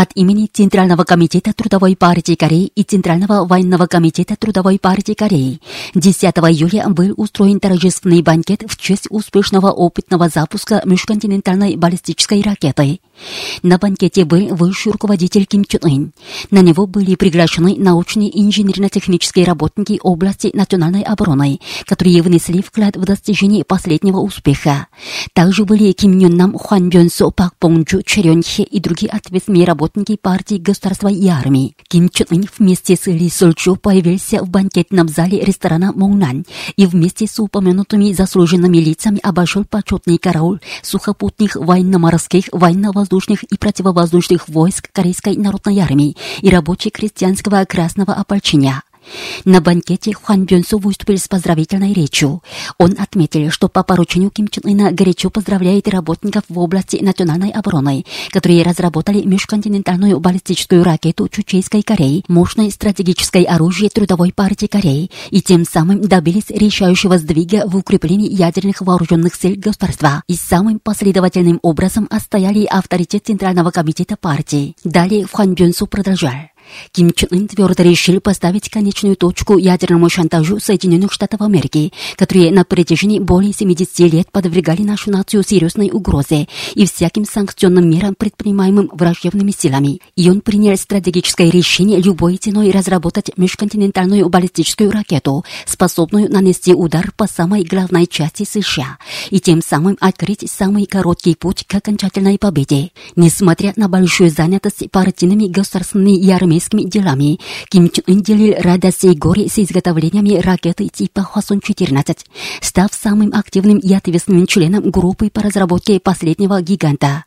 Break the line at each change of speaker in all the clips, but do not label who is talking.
От имени Центрального комитета Трудовой партии Кореи и Центрального военного комитета Трудовой партии Кореи 10 июля был устроен торжественный банкет в честь успешного опытного запуска межконтинентальной баллистической ракеты. На банкете был высший руководитель Ким Чун Ын. На него были приглашены научные инженерно-технические работники области национальной обороны, которые внесли вклад в достижение последнего успеха. Также были Ким Юн Нам, Хуан Бён Со, Пак Бонджу, Черен Хе и другие ответственные работники партии государства и армии. Ким Чун Ын вместе с Ли Соль Чу появился в банкетном зале ресторана Моунан и вместе с упомянутыми заслуженными лицами обошел почетный караул сухопутных военно-морских, военно-воздушных и противовоздушных войск Корейской народной армии и рабоче-крестьянского красного ополчения. На банкете Хуан Бёнсу выступил с поздравительной речью. Он отметил, что по поручению Ким Чен Ына горячо поздравляет работников в области национальной обороны, которые разработали межконтинентальную баллистическую ракету Чучейской Кореи, мощное стратегическое оружие Трудовой партии Кореи и тем самым добились решающего сдвига в укреплении ядерных вооруженных сил государства и самым последовательным образом отстояли авторитет Центрального комитета партии. Далее Хуан Бёнсу продолжал. Ким Чен Ын твердо решил поставить конечную точку ядерному шантажу Соединенных Штатов Америки, которые на протяжении более 70 лет подвергали нашу нацию серьезной угрозе и всяким санкционным мерам, предпринимаемым враждебными силами. И он принял стратегическое решение любой ценой разработать межконтинентальную баллистическую ракету, способную нанести удар по самой главной части США и тем самым открыть самый короткий путь к окончательной победе. Несмотря на большую занятость партийными государственными и армейскими армейскими делами, Ким Чун Ын делил радость и горе с изготовлениями ракеты типа Хвасон-14, став самым активным и ответственным членом группы по разработке последнего гиганта.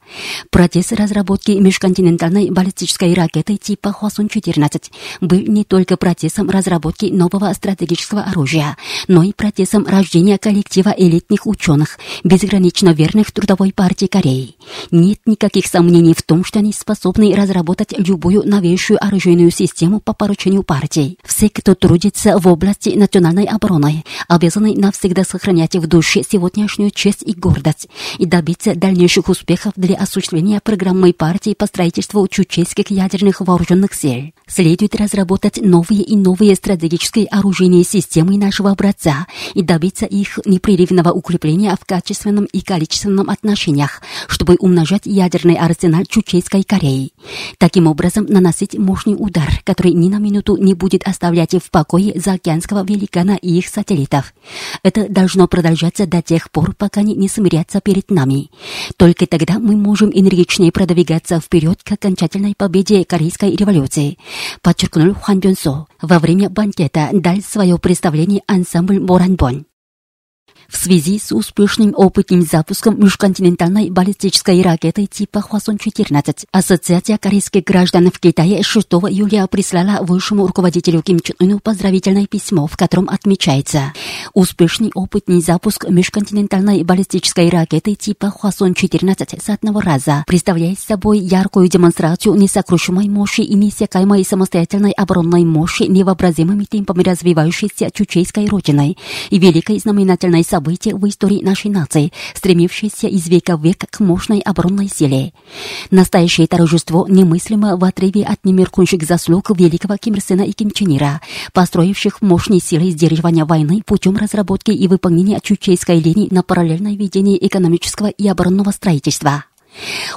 Процесс разработки межконтинентальной баллистической ракеты типа Хвасон-14 был не только процессом разработки нового стратегического оружия, но и процессом рождения коллектива элитных ученых, безгранично верных трудовой партии Кореи. Нет никаких сомнений в том, что они способны разработать любую новейшую оружие оружейную систему по поручению партий. Все, кто трудится в области национальной обороны, обязаны навсегда сохранять в душе сегодняшнюю честь и гордость и добиться дальнейших успехов для осуществления программы партии по строительству чучейских ядерных вооруженных сил. Следует разработать новые и новые стратегические оружейные системы нашего образца и добиться их непрерывного укрепления в качественном и количественном отношениях, чтобы умножать ядерный арсенал Чучейской Кореи. Таким образом, наносить мощный удар, который ни на минуту не будет оставлять в покое заокеанского великана и их сателлитов. Это должно продолжаться до тех пор, пока они не смирятся перед нами. Только тогда мы можем энергичнее продвигаться вперед к окончательной победе Корейской революции подчеркнул Хуан Бёнсо. Во время банкета дал свое представление ансамбль Моранбон. В связи с успешным опытным запуском межконтинентальной баллистической ракеты типа Хвасон-14, Ассоциация корейских граждан в Китае 6 июля прислала высшему руководителю Ким Чен Ыну поздравительное письмо, в котором отмечается успешный опытный запуск межконтинентальной баллистической ракеты типа Хвасон-14 с одного раза представляет собой яркую демонстрацию несокрушимой мощи и неиссякаемой самостоятельной оборонной мощи невообразимыми темпами развивающейся чучейской родиной и великой знаменательной события событие в истории нашей нации, стремившейся из века в век к мощной оборонной силе. Настоящее торжество немыслимо в отрыве от немеркнущих заслуг великого Ким Ир и Ким Чен построивших мощные силы сдерживания войны путем разработки и выполнения чучейской линии на параллельное ведение экономического и оборонного строительства.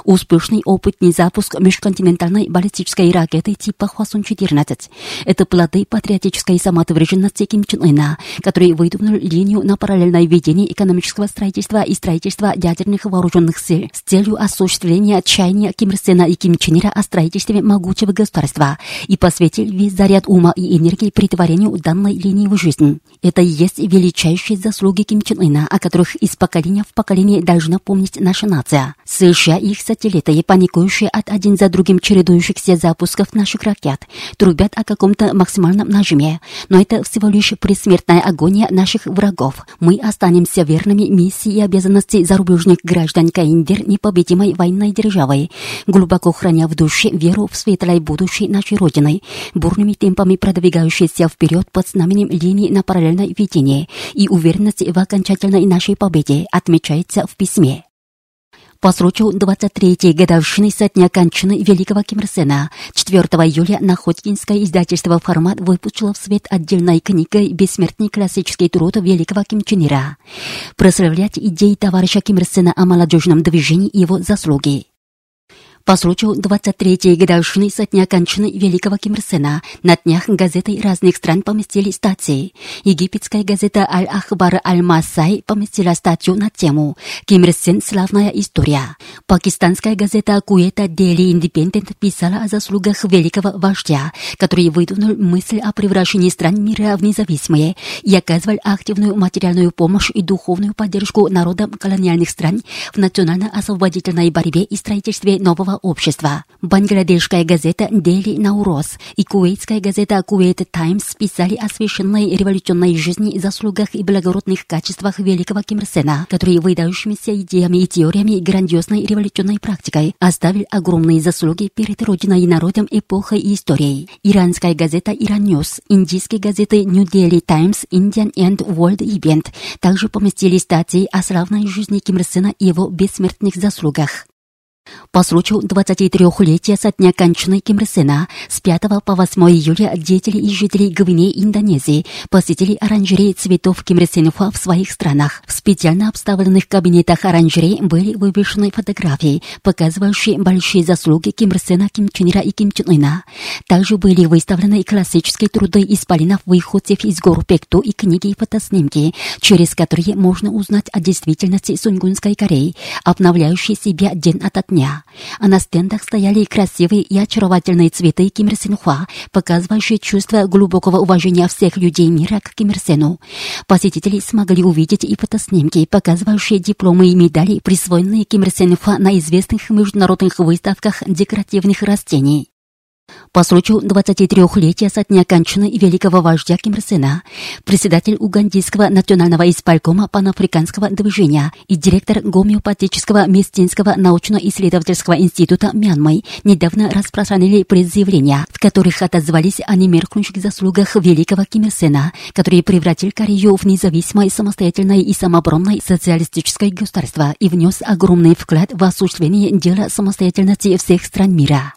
Успешный опытный запуск межконтинентальной баллистической ракеты типа Хвасон-14 – это плоды патриотической самоотверженности Ким Чен Ына, который выдвинул линию на параллельное ведение экономического строительства и строительства ядерных вооруженных сил с целью осуществления чаяния Ким Ир Сена и Ким Чен Ира о строительстве могучего государства и посвятил весь заряд ума и энергии притворению данной линии в жизнь. Это и есть величайшие заслуги Ким Чен Ына, о которых из поколения в поколение должна помнить наша нация. США И их сателлиты, паникующие от один за другим чередующихся запусков наших ракет, трубят о каком-то максимальном нажиме. Но это всего лишь предсмертная агония наших врагов. Мы останемся верными миссии и обязанности зарубежных граждан Каиндер непобедимой военной державой, глубоко храня в душе веру в светлое будущее нашей Родины, бурными темпами продвигающейся вперед под знаменем линии на параллельной видении и уверенность в окончательной нашей победе отмечается в письме. По случаю 23-й годовщины со дня кончины великого Ким Ир Сена 4 июля Находкинское издательство «Формат» выпустило в свет отдельной книгой «Бессмертный классический труд великого Ким Чен Ира». Прославлять идеи товарища Ким Ир Сена о молодежном движении и его заслуги. По случаю 23-й годовщины со дня кончины великого Ким Ир Сена на днях газеты разных стран поместили статьи. Египетская газета Аль-Ахбар Аль-Масай поместила статью на тему «Ким Ир Сен. Славная история». Пакистанская газета Куэта Daily Independent писала о заслугах великого вождя, который выдвинул мысль о превращении стран мира в независимые и оказывал активную материальную помощь и духовную поддержку народам колониальных стран в национально-освободительной борьбе и строительстве нового общества. Бангладешская газета «Daily Nauros» и кувейтская газета «Kuwait Times» писали о священной революционной жизни, заслугах и благородных качествах великого Ким Ир Сена, который выдающимися идеями и теориями грандиозной революционной практикой оставил огромные заслуги перед родиной и народом, эпохой и историей. Иранская газета «Iran News», индийские газеты «New Delhi Times», «Indian and World Event» также поместили статьи о славной жизни Ким Ир Сена и его бессмертных заслугах. По случаю 23-летия со дня кончины Ким Ир Сена с 5 по 8 июля деятели и жители Гвинеи Индонезии посетили оранжереи цветов Ким Ир Сенхуа в своих странах. В специально обставленных кабинетах оранжерей были вывешены фотографии, показывающие большие заслуги Ким Ир Сена, Ким Чен Ира и Ким Чен Ына. Также были выставлены классические труды исполинов выходцев из гор Пекту и книги и фотоснимки, через которые можно узнать о действительности Сунгунской Кореи, обновляющей себя день ото дня. А на стендах стояли красивые и очаровательные цветы Ким Ир Сенхуа, показывающие чувство глубокого уважения всех людей мира к Ким Ир Сену. Посетители смогли увидеть и фотоснимки, показывающие дипломы и медали, присвоенные Ким Ир Сенхуа на известных международных выставках декоративных растений. По случаю 23-летия со дня кончины великого вождя Ким Ир Сена, председатель Угандийского национального исполкома панафриканского движения и директор гомеопатического Местинского научно-исследовательского института Мьянмы недавно распространили предзаявления, в которых отозвались о немеркнущих заслугах великого Ким Ир Сена, который превратил Корею в независимое, самостоятельное и самооборонное социалистическое государство и внес огромный вклад в осуществление дела самостоятельности всех стран мира.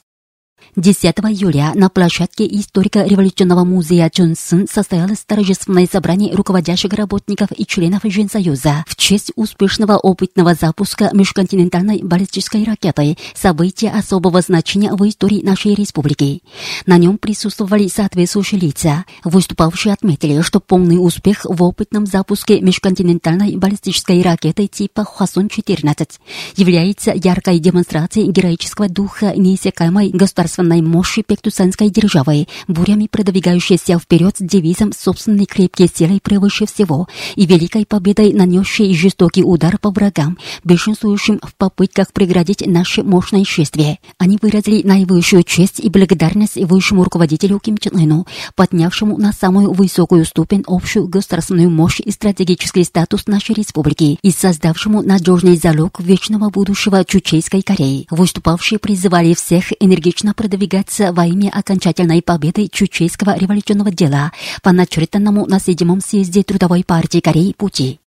10 июля на площадке историко-революционного музея Джонсон состоялось торжественное собрание руководящих работников и членов Женсоюза в честь успешного опытного запуска межконтинентальной баллистической ракеты, события особого значения в истории нашей республики. На нем присутствовали соответствующие лица. Выступавшие отметили, что полный успех в опытном запуске межконтинентальной баллистической ракеты типа Хвасон-14 является яркой демонстрацией героического духа неиссякаемой государственной мощи пектусанской державы, бурями продвигающейся вперед с девизом собственной крепкой силой превыше всего и великой победой нанесшей жестокий удар по врагам, бешенствующим в попытках преградить наше мощное шествие. Они выразили наивысшую честь и благодарность высшему руководителю Ким Чен Ыну, поднявшему на самую высокую ступень общую государственную мощь и стратегический статус нашей республики и создавшему надежный залог вечного будущего Чучейской Кореи. Выступавшие призывали всех энергично продвигаться во имя окончательной победы Чучейского революционного дела по начертанному на седьмом съезде Трудовой партии Кореи пути.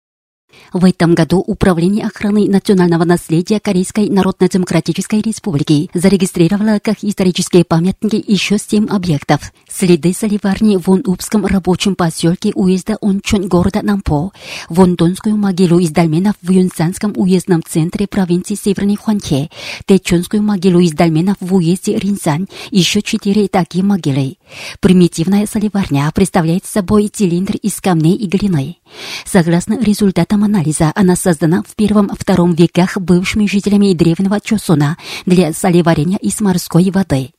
В этом году Управление охраны национального наследия Корейской Народно-Демократической Республики зарегистрировало как исторические памятники еще семь объектов. Следы соливарни в Вонупском рабочем поселке уезда Ончон города Нампо, Вондонскую могилу из дольменов в Юнсанском уездном центре провинции Северный Хуанхе, Тэчонскую могилу из дольменов в уезде Ринсан, еще четыре такие могилы. Примитивная соливарня представляет собой цилиндр из камней и глины. Согласно результатам анализа она создана в первом-втором веках бывшими жителями древнего Чосона для солеварения из морской воды.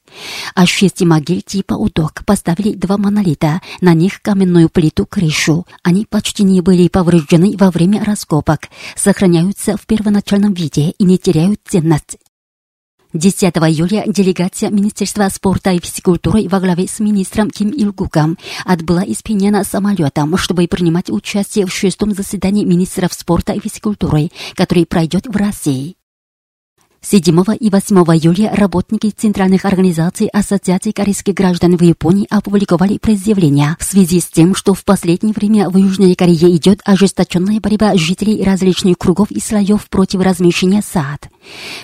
А в шести могиль типа удок поставили два монолита, на них каменную плиту крышу. Они почти не были повреждены во время раскопок, сохраняются в первоначальном виде и не теряют ценность. 10 июля делегация Министерства спорта и физкультуры во главе с министром Ким Илгуком отбыла из Пиняна самолетом, чтобы принимать участие в шестом заседании министров спорта и физкультуры, который пройдет в России. 7 и 8 июля работники центральных организаций Ассоциации корейских граждан в Японии опубликовали предъявления в связи с тем, что в последнее время в Южной Корее идет ожесточенная борьба жителей различных кругов и слоев против размещения сад.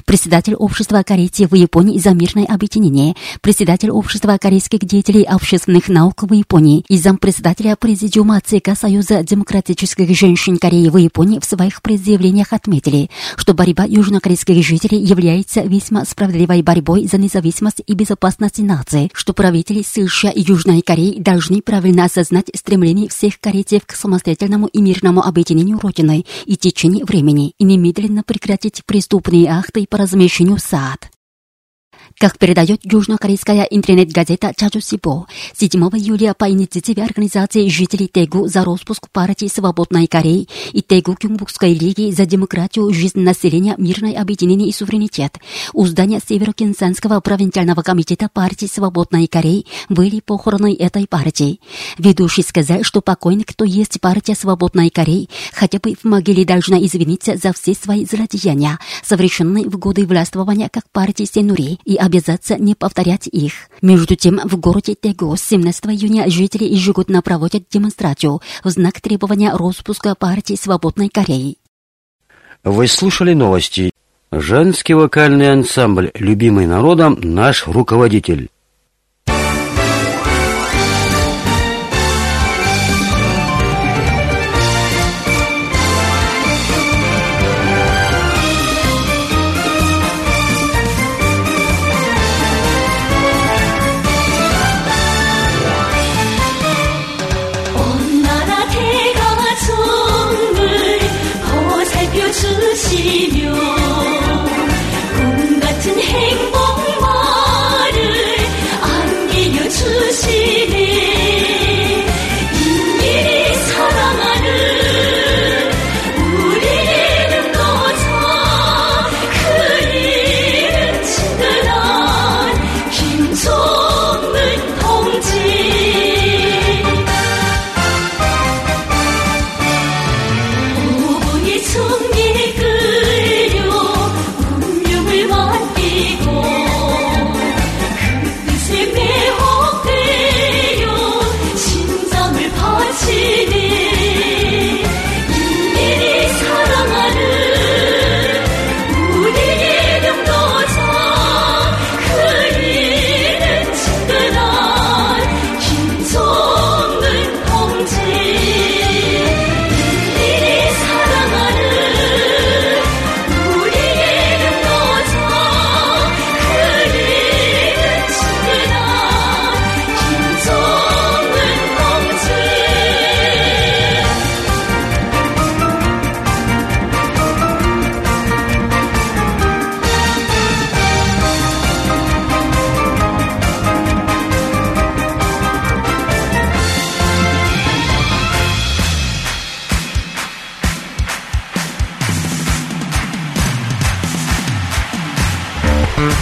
Председатель общества корейцев в Японии за мирное объединение, председатель общества корейских деятелей общественных наук в Японии и зампредседателя президиума ЦК Союза демократических женщин Кореи в Японии в своих предъявлениях отметили, что борьба южнокорейских жителей является весьма справедливой борьбой за независимость и безопасность нации, что правители США и Южной Кореи должны правильно осознать стремление всех корейцев к самостоятельному и мирному объединению Родины и течению времени и немедленно прекратить преступные акты по размещению сад. Как передает южнокорейская интернет-газета Чаджусибо, 7 июля по инициативе организации жителей Тегу за распуск партии Свободной Кореи и Тегу Кюнгбукской лиги за демократию, жизнь населения, мирное объединение и суверенитет у здания Северокенсанского провинциального комитета партии Свободной Кореи были похороны этой партии. Ведущий сказал, что покойный, кто есть партия Свободной Кореи, хотя бы в могиле должна извиниться за все свои злодеяния, совершенные в годы властвования как партии Сенури и обязаться не повторять их. Между тем, в городе Тего 17 июня жители ежегодно проводят демонстрацию в знак требования распуска партии Свободной Кореи.
Вы слушали новости. Женский вокальный ансамбль «Любимый народом» наш руководитель.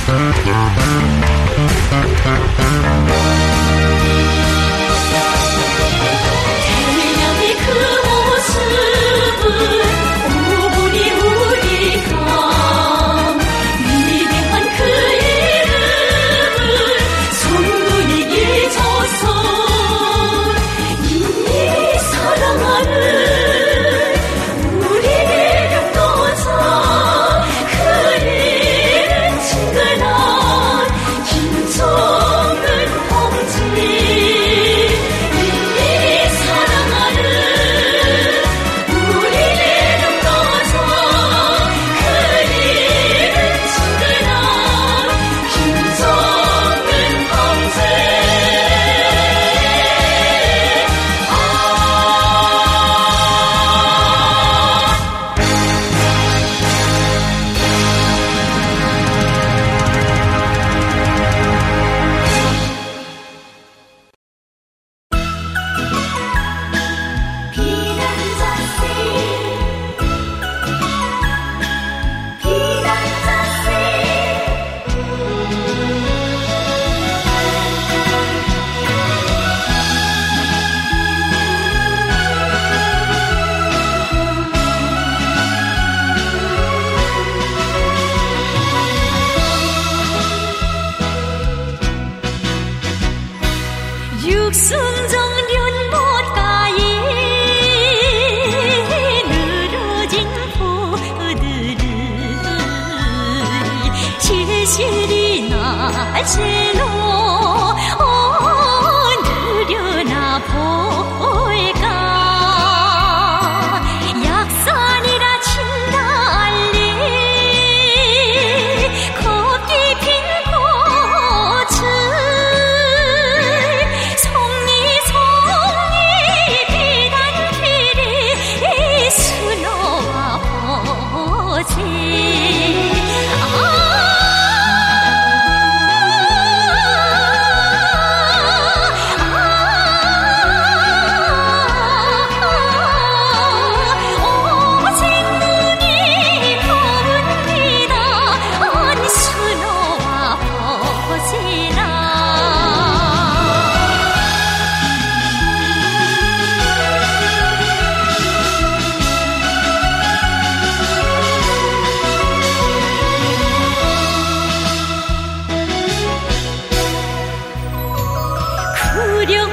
Thank you. 후령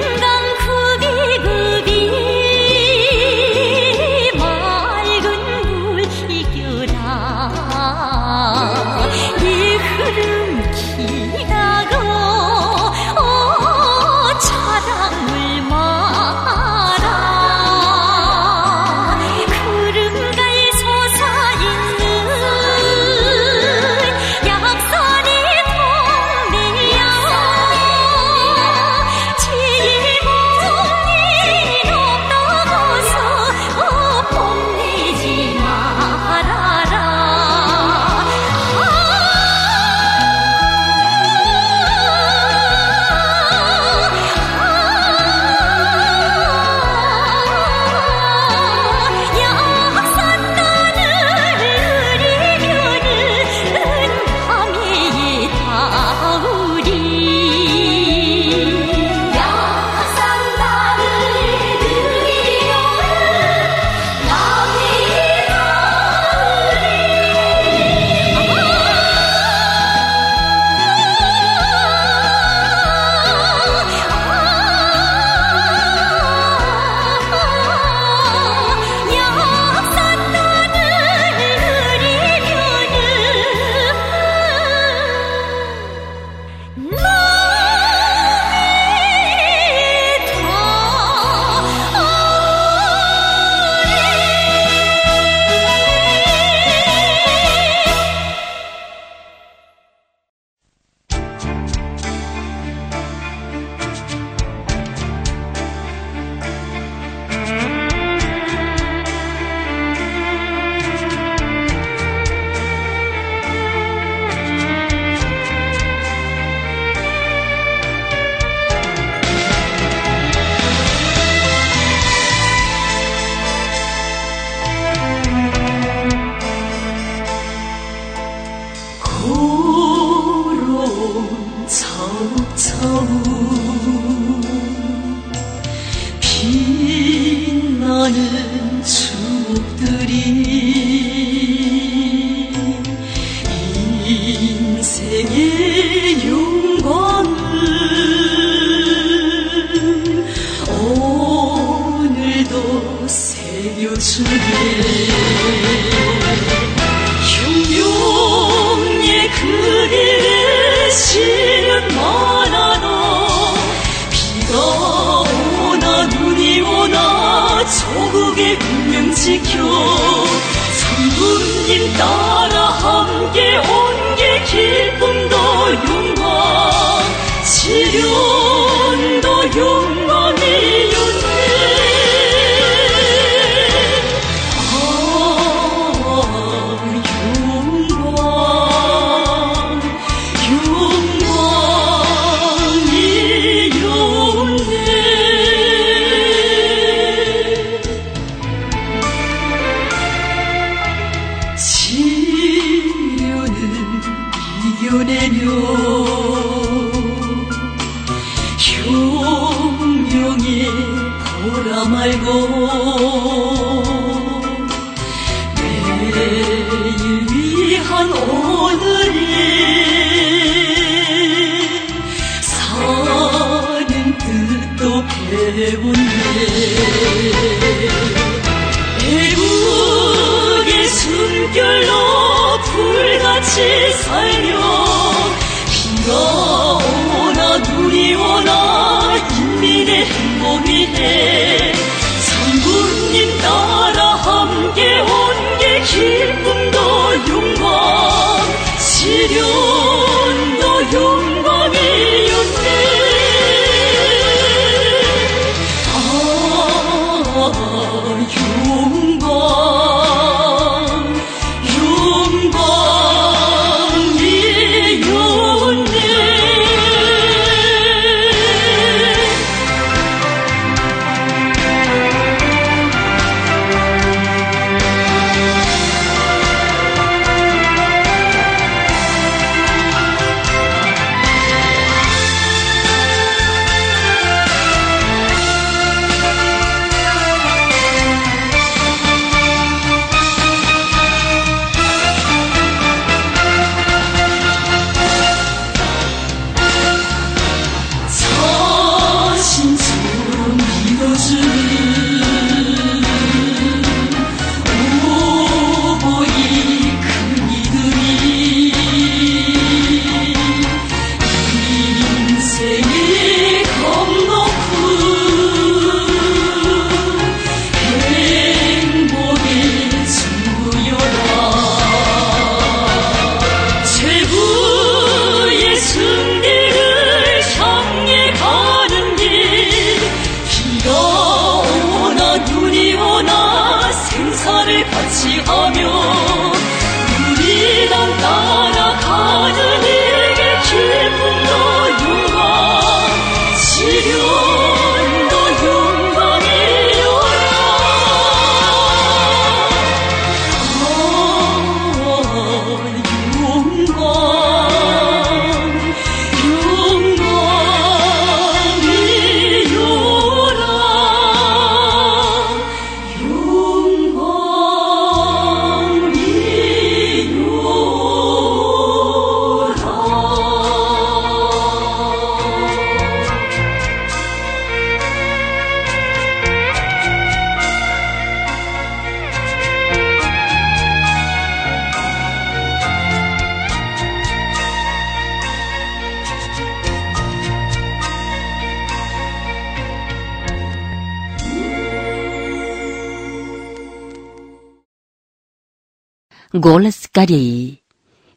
Голос Кореи.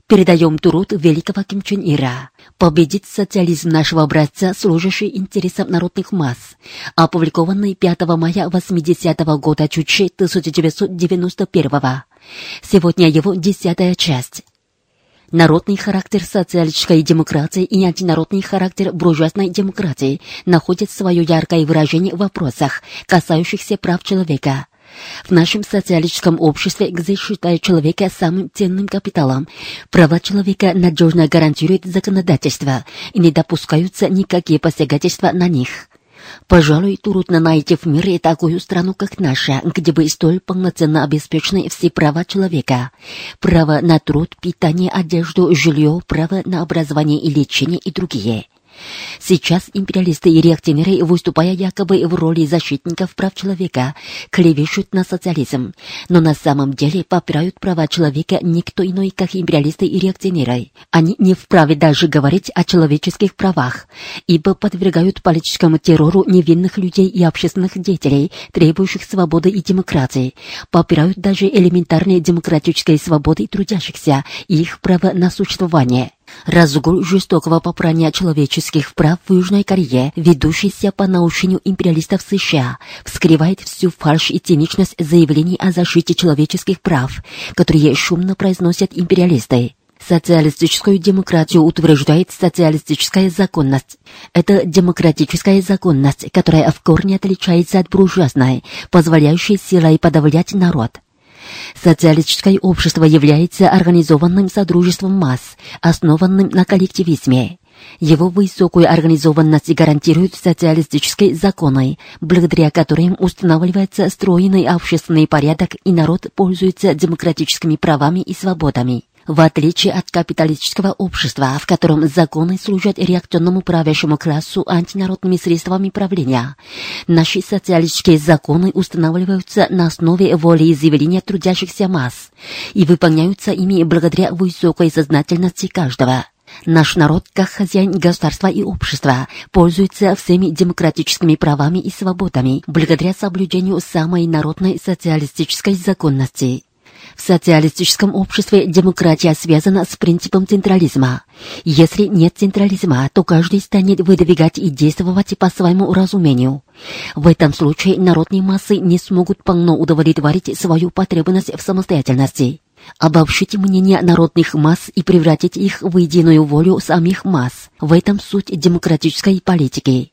Передаем труд великого Ким Чен Ира. Победить социализм нашего братца, служащий интересам народных масс. Опубликованный 5 мая 80 -го года Чучи 1991 -го. Сегодня его десятая часть. Народный характер социалистической демократии и антинародный характер буржуазной демократии находят свое яркое выражение в вопросах, касающихся прав человека. В нашем социалистическом обществе, где считают человека самым ценным капиталом, права человека надежно гарантирует законодательство и не допускаются никакие посягательства на них. Пожалуй, трудно найти в мире такую страну, как наша, где бы столь полноценно обеспечены все права человека. Право на труд, питание, одежду, жилье, право на образование и лечение и другие. Сейчас империалисты и реакционеры, выступая якобы в роли защитников прав человека, клевещут на социализм, но на самом деле попирают права человека никто иной, как империалисты и реакционеры. Они не вправе даже говорить о человеческих правах, ибо подвергают политическому террору невинных людей и общественных деятелей, требующих свободы и демократии, попирают даже элементарные демократические свободы трудящихся и их право на существование. Разгул жестокого попрания человеческих прав в Южной Корее, ведущийся по наущению империалистов США, вскрывает всю фальшь и циничность заявлений о защите человеческих прав, которые шумно произносят империалисты. Социалистическую демократию утверждает социалистическая законность. Это демократическая законность, которая в корне отличается от буржуазной, позволяющей силой подавлять народ. Социалистическое общество является организованным содружеством масс, основанным на коллективизме. Его высокую организованность гарантируют социалистические законы, благодаря которым устанавливается стройный общественный порядок и народ пользуется демократическими правами и свободами. В отличие от капиталистического общества, в котором законы служат реакционному правящему классу антинародными средствами правления, наши социалистические законы устанавливаются на основе волеизъявления трудящихся масс и выполняются ими благодаря высокой сознательности каждого. Наш народ, как хозяин государства и общества, пользуется всеми демократическими правами и свободами благодаря соблюдению самой народной социалистической законности. В социалистическом обществе демократия связана с принципом централизма. Если нет централизма, то каждый станет выдвигать и действовать по своему разумению. В этом случае народные массы не смогут полно удовлетворить свою потребность в самостоятельности. Обобщить мнения народных масс и превратить их в единую волю самих масс. В этом суть демократической политики.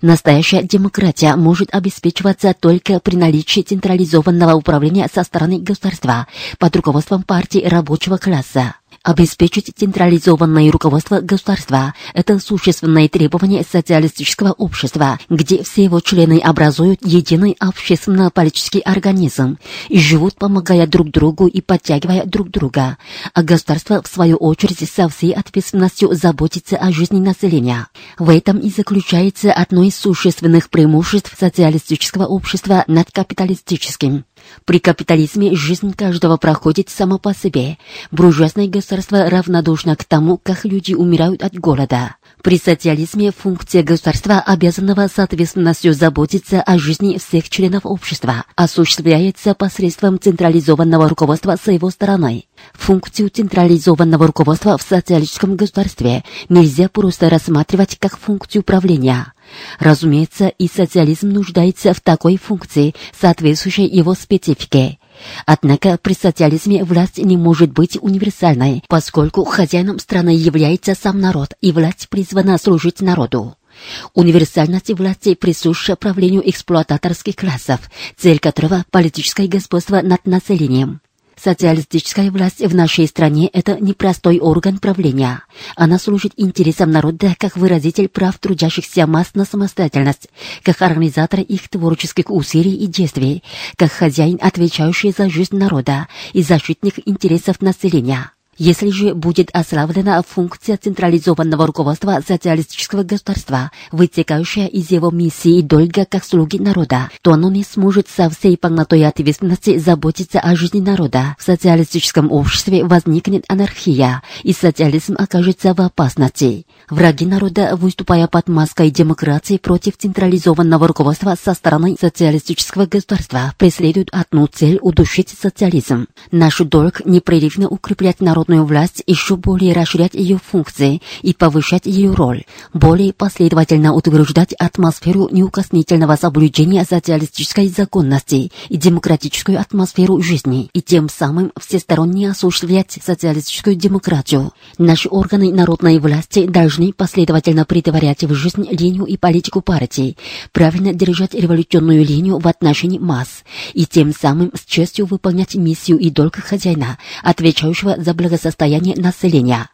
Настоящая демократия может обеспечиваться только при наличии централизованного управления со стороны государства под руководством партии рабочего класса. Обеспечить централизованное руководство государства – это существенное требование социалистического общества, где все его члены образуют единый общественно-политический организм и живут, помогая друг другу и подтягивая друг друга, а государство, в свою очередь, со всей ответственностью заботится о жизни населения. В этом и заключается одно из существенных преимуществ социалистического общества над капиталистическим. При капитализме жизнь каждого проходит само по себе. Буржуазное государство равнодушно к тому, как люди умирают от голода. При социализме функция государства, обязанного соответственностью заботиться о жизни всех членов общества, осуществляется посредством централизованного руководства с его стороны. Функцию централизованного руководства в социалистическом государстве нельзя просто рассматривать как функцию управления. Разумеется, и социализм нуждается в такой функции, соответствующей его специфике. Однако при социализме власть не может быть универсальной, поскольку хозяином страны является сам народ, и власть призвана служить народу. Универсальность власти присуща правлению эксплуататорских классов, цель которого – политическое господство над населением. Социалистическая власть в нашей стране – это непростой орган правления. Она служит интересам народа как выразитель прав трудящихся масс на самостоятельность, как организатор их творческих усилий и действий, как хозяин, отвечающий за жизнь народа и защитник интересов населения. Если же будет ослаблена функция централизованного руководства социалистического государства, вытекающая из его миссии долга как слуги народа, то оно не сможет со всей полнотой ответственности заботиться о жизни народа. В социалистическом обществе возникнет анархия, и социализм окажется в опасности. Враги народа, выступая под маской демократии против централизованного руководства со стороны социалистического государства, преследуют одну цель – удушить социализм. Наш долг непрерывно укреплять народ народную власть еще более расширять ее функции и повышать ее роль, более последовательно утверждать атмосферу неукоснительного соблюдения социалистической законности и демократическую атмосферу жизни, и тем самым всесторонне осуществлять социалистическую демократию. Наши органы народной власти должны последовательно притворять в жизнь линию и политику партии, правильно держать революционную линию в отношении масс, и тем самым с честью выполнять миссию и долг хозяина, отвечающего за благосостояние состояние населения.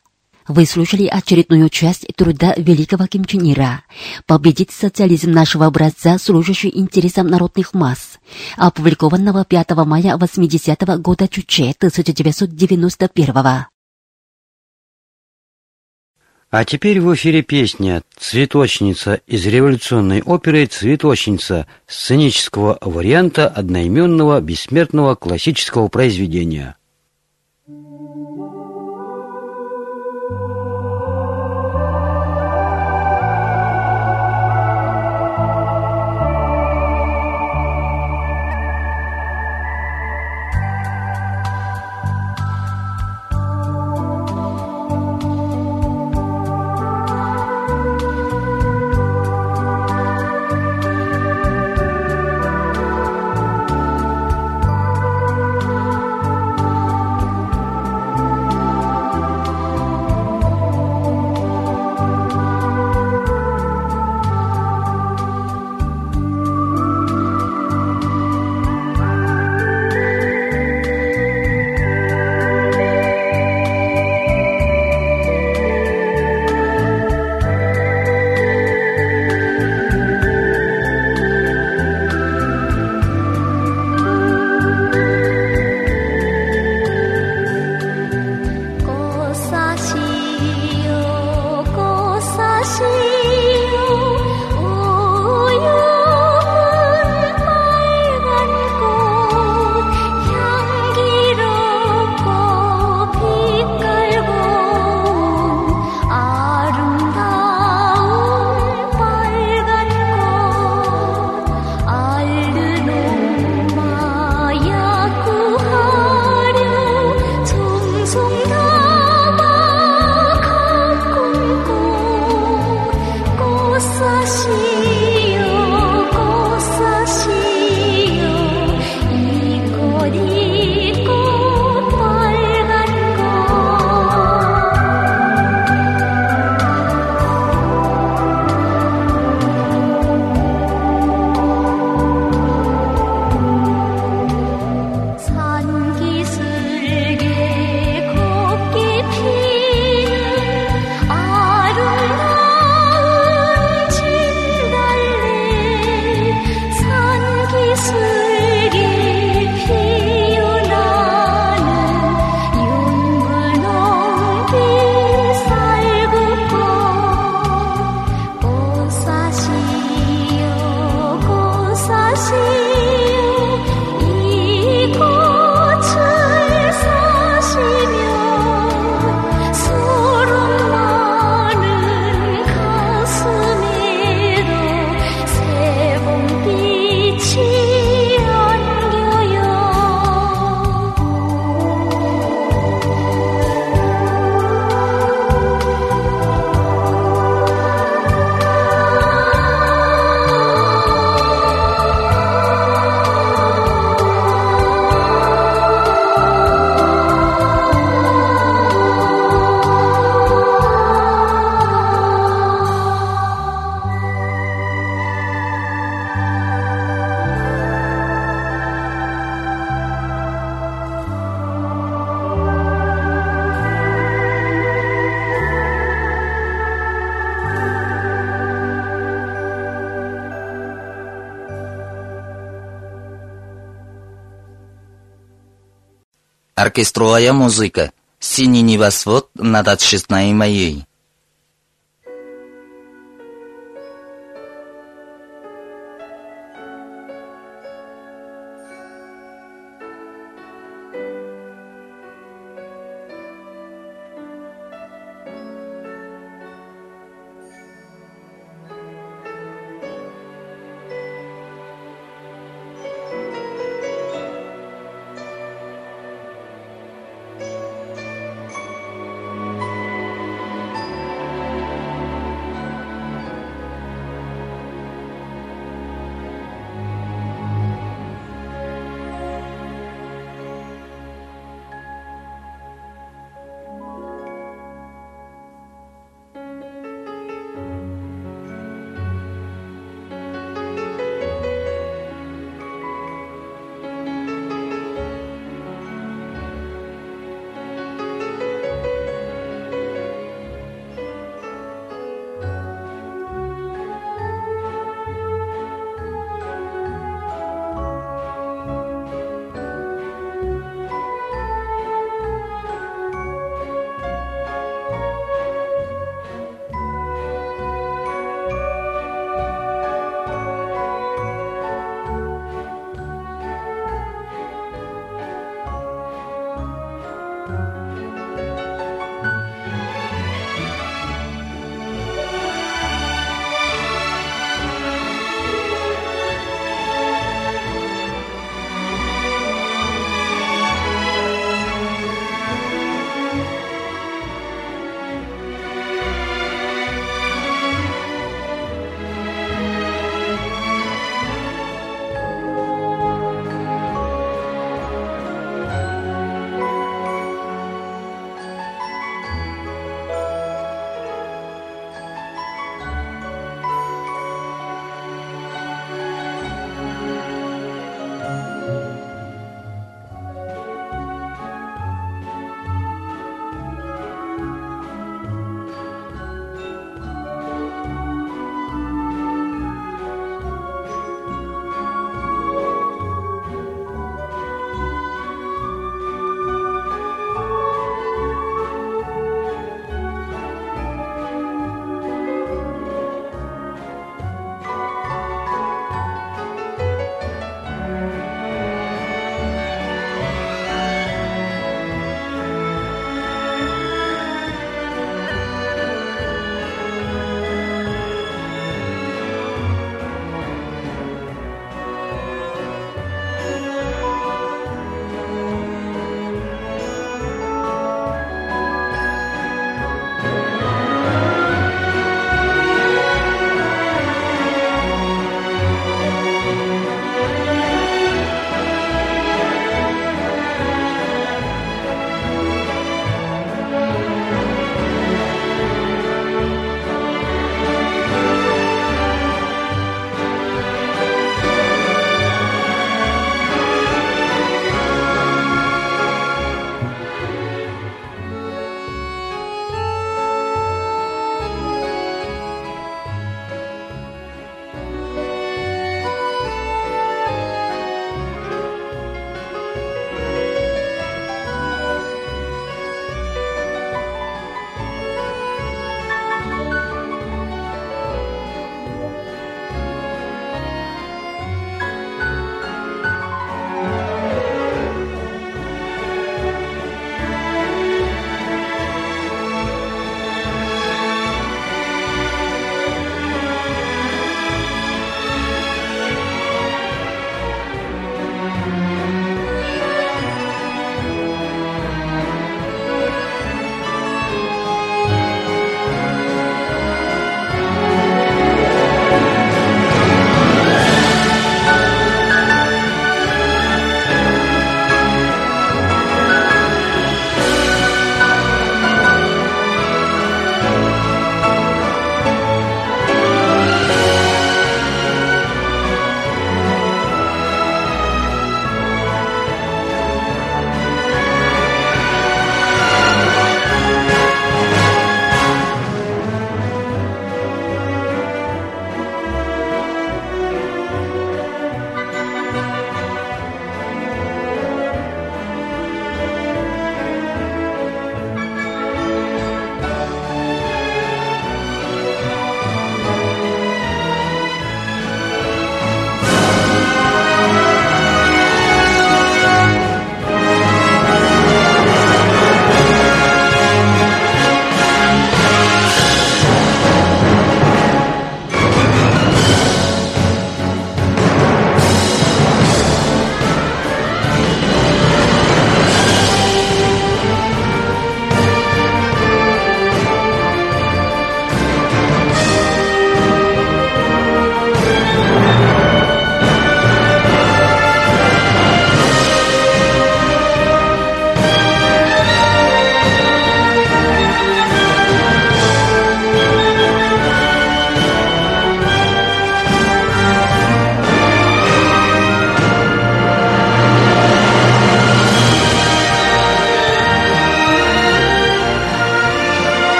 Вы слушали очередную часть труда великого Ким Чен Ира «Победить социализм нашего образца, служащий интересам народных масс», опубликованного 5 мая 80 -го года Чуче 1991 -го.
А теперь в эфире песня «Цветочница» из революционной оперы «Цветочница» сценического варианта одноименного бессмертного классического произведения.
Оркестровая музыка. Синий небосвод над отчизной моей.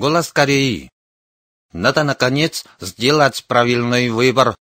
Голос Кореи. Надо, наконец, сделать правильный выбор.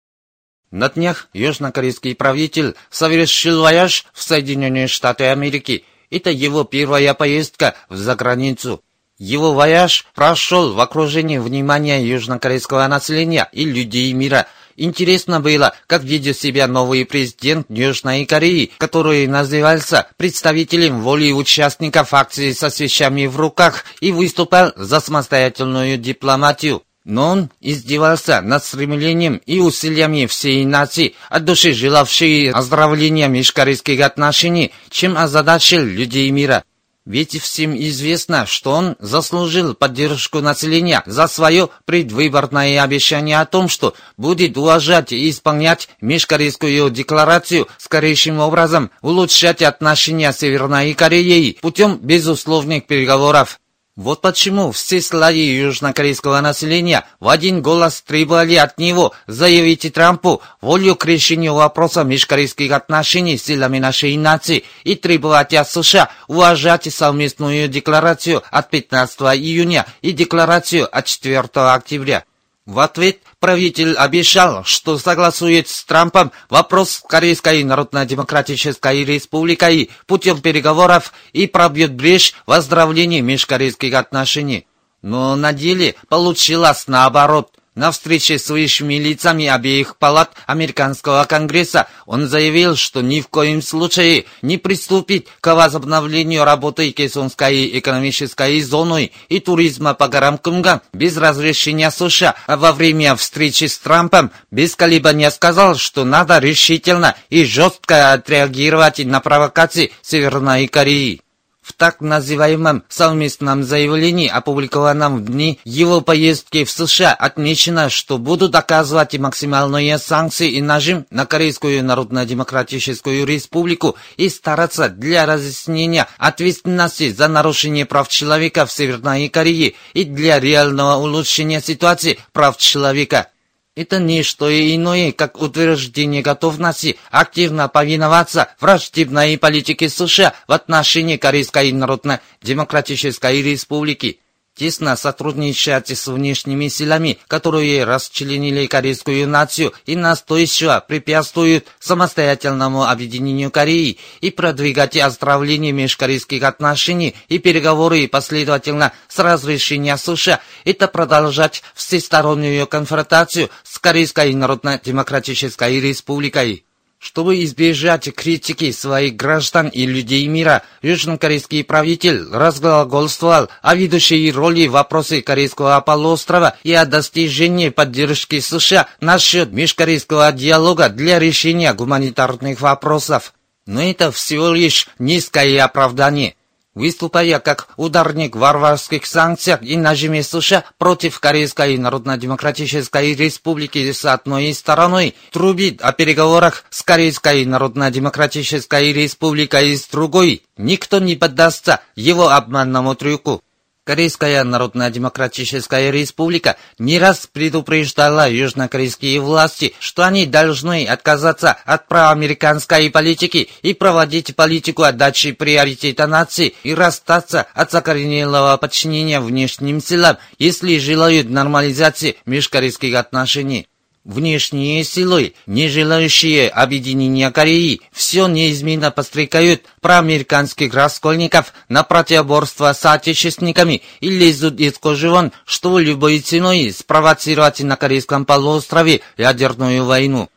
На днях южнокорейский правитель совершил вояж в Соединенные Штаты Америки. Это его первая поездка в заграницу. Его вояж прошел в окружении внимания южнокорейского населения и людей мира – Интересно было, как ведет себя новый президент Южной Кореи, который назывался представителем воли участников акции со свечами в руках и выступал за самостоятельную дипломатию. Но он издевался над стремлением и усилиями всей нации, от души желавшей оздоровления межкорейских отношений, чем озадачил людей мира. Ведь всем известно, что он заслужил поддержку населения за свое предвыборное обещание о том, что будет уважать и исполнять Межкорейскую декларацию, скорейшим образом улучшать отношения с Северной Кореей путем безусловных переговоров. Вот почему все слои южнокорейского населения в один голос требовали от него заявить Трампу волю к решению вопроса межкорейских отношений с силами нашей нации и требовать от США уважать совместную декларацию от 15 июня и декларацию от 4 октября. В ответ правитель обещал, что согласует с Трампом вопрос с Корейской Народно-Демократической Республикой путем переговоров и пробьет брешь в оздоровлении межкорейских отношений. Но на деле получилось наоборот – на встрече с высшими лицами обеих палат Американского Конгресса он заявил, что ни в коем случае не приступит к возобновлению работы Кесонской экономической зоны и туризма по горам Кумган без разрешения США. А во время встречи с Трампом без колебания сказал, что надо решительно и жестко отреагировать на провокации Северной Кореи. В так называемом совместном заявлении, опубликованном в дни его поездки в США, отмечено, что будут оказывать максимальные санкции и нажим на Корейскую Народно-Демократическую Республику и стараться для разъяснения ответственности за нарушение прав человека в Северной Корее и для реального улучшения ситуации прав человека это не что иное, как утверждение готовности активно повиноваться враждебной политике США в отношении Корейской Народно-Демократической Республики тесно сотрудничать с внешними силами, которые расчленили корейскую нацию и настойчиво препятствуют самостоятельному объединению Кореи и продвигать оздоровление межкорейских отношений и переговоры последовательно с разрешения США, это продолжать всестороннюю конфронтацию с Корейской Народно-Демократической Республикой. Чтобы избежать критики своих граждан и людей мира, южнокорейский правитель разглагольствовал о ведущей роли в вопросе Корейского полуострова и о достижении поддержки США насчет межкорейского диалога для решения гуманитарных вопросов. Но это всего лишь низкое оправдание – выступая как ударник варварских санкций и нажиме США против Корейской Народно-Демократической Республики с одной стороной, трубит о переговорах с Корейской Народно-Демократической Республикой с другой, никто не поддастся его обманному трюку. Корейская Народно-Демократическая Республика не раз предупреждала южнокорейские власти, что они должны отказаться от проамериканской политики и проводить политику отдачи приоритета нации и расстаться от закоренелого подчинения внешним силам, если желают нормализации межкорейских отношений. Внешние силы, не желающие объединения Кореи, все неизменно подстрекают проамериканских раскольников на противоборство с отечественниками и лезут из кожи вон, что любой ценой спровоцировать на Корейском полуострове ядерную войну.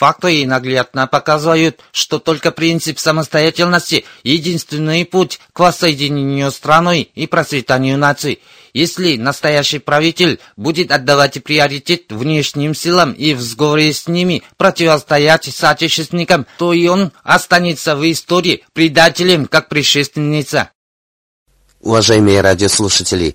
Факты наглядно показывают, что только принцип самостоятельности – единственный путь к воссоединению страной и процветанию наций – если настоящий правитель будет отдавать приоритет внешним силам и в сговоре с ними противостоять соотечественникам, то и он останется в истории предателем, как предшественница.
Уважаемые радиослушатели,